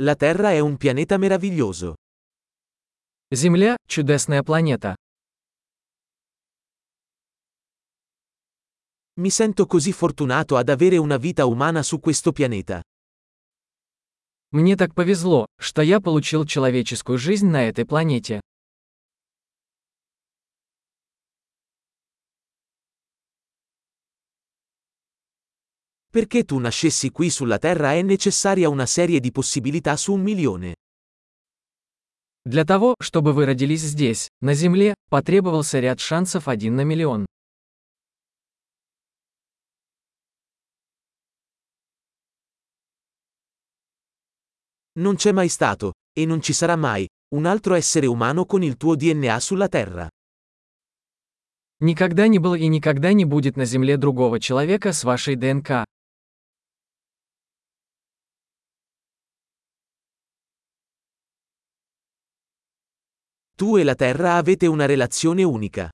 La Terra è un pianeta meraviglioso. Земля – чудесная планета. Mi sento così fortunato ad avere una vita umana su questo pianeta. Мне так повезло, что я получил человеческую жизнь на этой планете. Perché tu nascessi qui sulla Terra è necessaria una serie di possibilità su un milione. Для того, чтобы вы родились здесь, на Земле, потребовался ряд шансов один на миллион. Non c'è mai stato, e non ci sarà mai, un altro essere umano con il tuo DNA sulla Terra. Никогда не было и никогда не будет на Земле другого человека с вашей ДНК. Tu e la Terra avete una relazione unica.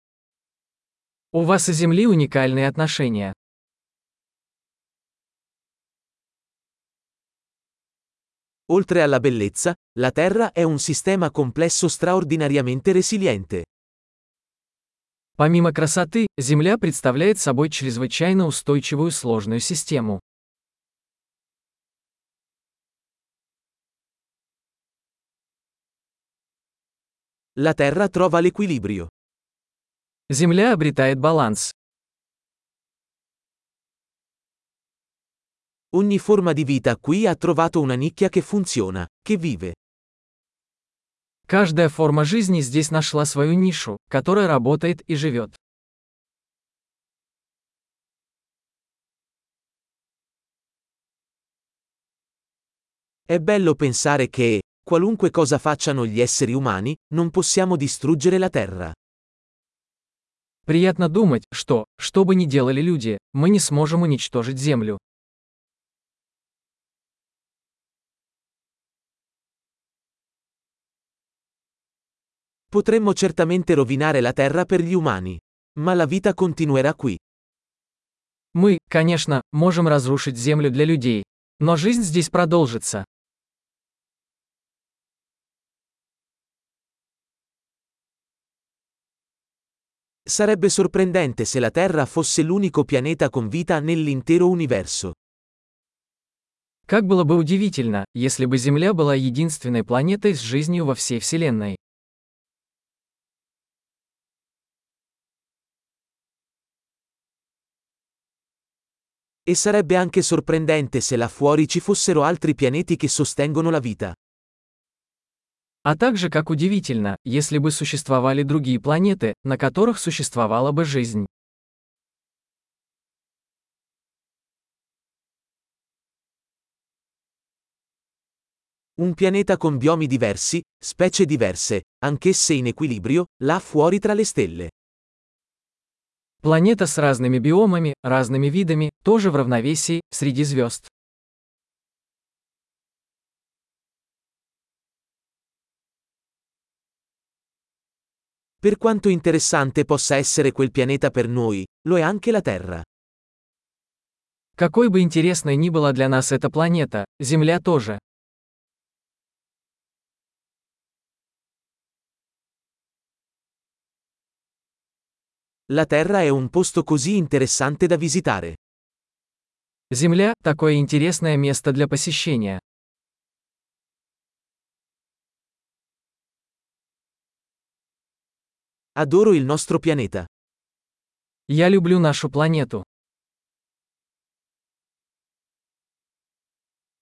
У вас и Земли уникальные отношения. Oltre alla bellezza, la Terra è un sistema complesso straordinariamente resiliente. Помимо красоты, Земля представляет собой чрезвычайно устойчивую сложную систему. La Terra trova l'equilibrio. Земля обретает баланс. Ogni forma di vita qui ha trovato una nicchia che funziona, che vive. Каждая форма жизни здесь нашла свою нишу, которая работает и живет. È bello pensare che, qualunque cosa facciano gli esseri umani, non possiamo distruggere la Terra. Приятно думать, что, что бы ни делали люди, мы не сможем уничтожить Землю. Potremmo certamente rovinare la Terra per gli umani. Ma la vita continuerà qui. Мы, конечно, можем разрушить Землю для людей. Но жизнь здесь продолжится. Sarebbe sorprendente se la Terra fosse l'unico pianeta con vita nell'intero universo. Как было бы удивительно, если бы Земля была единственной планетой с жизнью во всей Вселенной. E sarebbe anche sorprendente se là fuori ci fossero altri pianeti che sostengono la vita. А также как удивительно, если бы существовали другие планеты, на которых существовала бы жизнь. Un pianeta con biomi diversi, specie diverse, anch'esse in equilibrio, là fuori tra le stelle. Планета с разными биомами, разными видами, тоже в равновесии, среди звезд. Per quanto interessante possa essere quel pianeta per noi, lo è anche la Terra. Какой бы интересной ни была для нас эта планета, Земля тоже. La Terra è un posto così interessante da visitare. Земля – такое интересное место для посещения. Adoro il nostro pianeta. Я люблю нашу планету.